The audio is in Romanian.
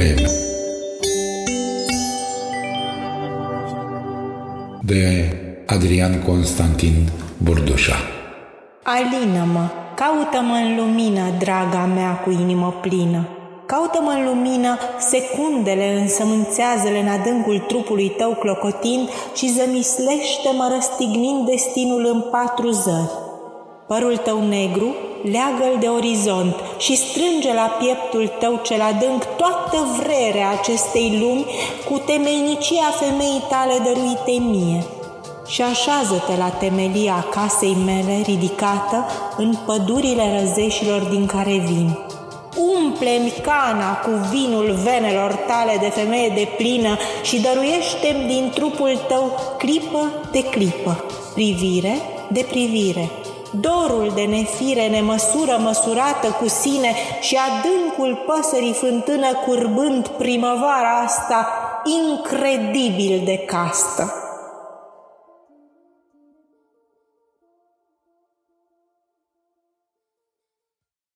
Poem de Adrian Constantin Burdușa Alină-mă, caută-mă în lumină, draga mea cu inimă plină. Caută-mă în lumină, secundele însămânțează-le în adâncul trupului tău clocotind și zămislește-mă răstignind destinul în patru zări. Părul tău negru leagă-l de orizont și strânge la pieptul tău cel adânc toată vrerea acestei lumi cu temeinicia femeii tale dăruite mie. Și așează-te la temelia casei mele ridicată în pădurile răzeșilor din care vin. Umple-mi cana cu vinul venelor tale de femeie de plină și dăruiește-mi din trupul tău clipă de clipă, privire de privire, dorul de nefire nemăsură măsurată cu sine și adâncul păsării fântână curbând primăvara asta incredibil de castă.